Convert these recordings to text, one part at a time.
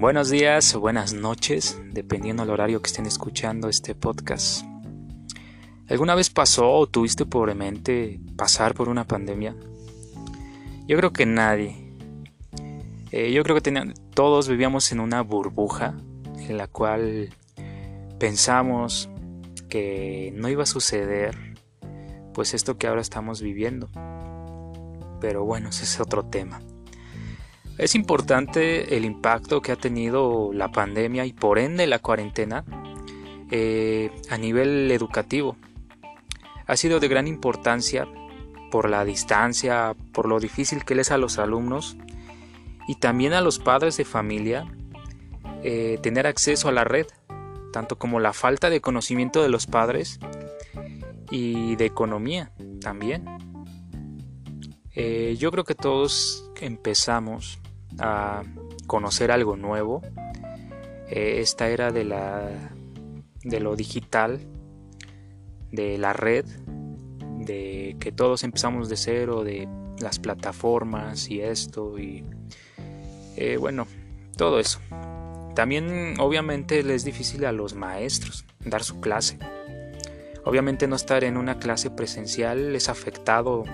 Buenos días o buenas noches, dependiendo del horario que estén escuchando este podcast. ¿Alguna vez pasó o tuviste por mente pasar por una pandemia? Yo creo que nadie. Eh, yo creo que todos vivíamos en una burbuja en la cual pensamos que no iba a suceder pues esto que ahora estamos viviendo. Pero bueno, ese es otro tema. Es importante el impacto que ha tenido la pandemia y por ende la cuarentena eh, a nivel educativo. Ha sido de gran importancia por la distancia, por lo difícil que es a los alumnos y también a los padres de familia eh, tener acceso a la red, tanto como la falta de conocimiento de los padres y de economía también. Eh, yo creo que todos empezamos a conocer algo nuevo. Eh, esta era de la de lo digital, de la red, de que todos empezamos de cero, de las plataformas y esto y eh, bueno, todo eso. También obviamente les es difícil a los maestros dar su clase. Obviamente no estar en una clase presencial ha afectado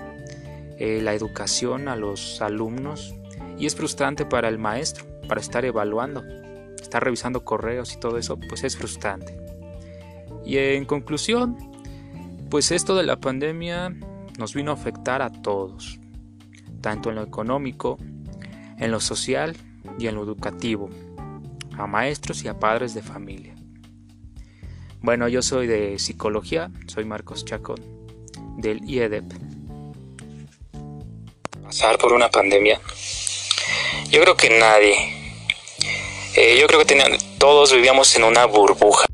eh, la educación a los alumnos y es frustrante para el maestro, para estar evaluando, estar revisando correos y todo eso, pues es frustrante. Y en conclusión, pues esto de la pandemia nos vino a afectar a todos, tanto en lo económico, en lo social y en lo educativo, a maestros y a padres de familia. Bueno, yo soy de psicología, soy Marcos Chacón, del IEDEP. Pasar por una pandemia yo creo que nadie. Eh, yo creo que todos vivíamos en una burbuja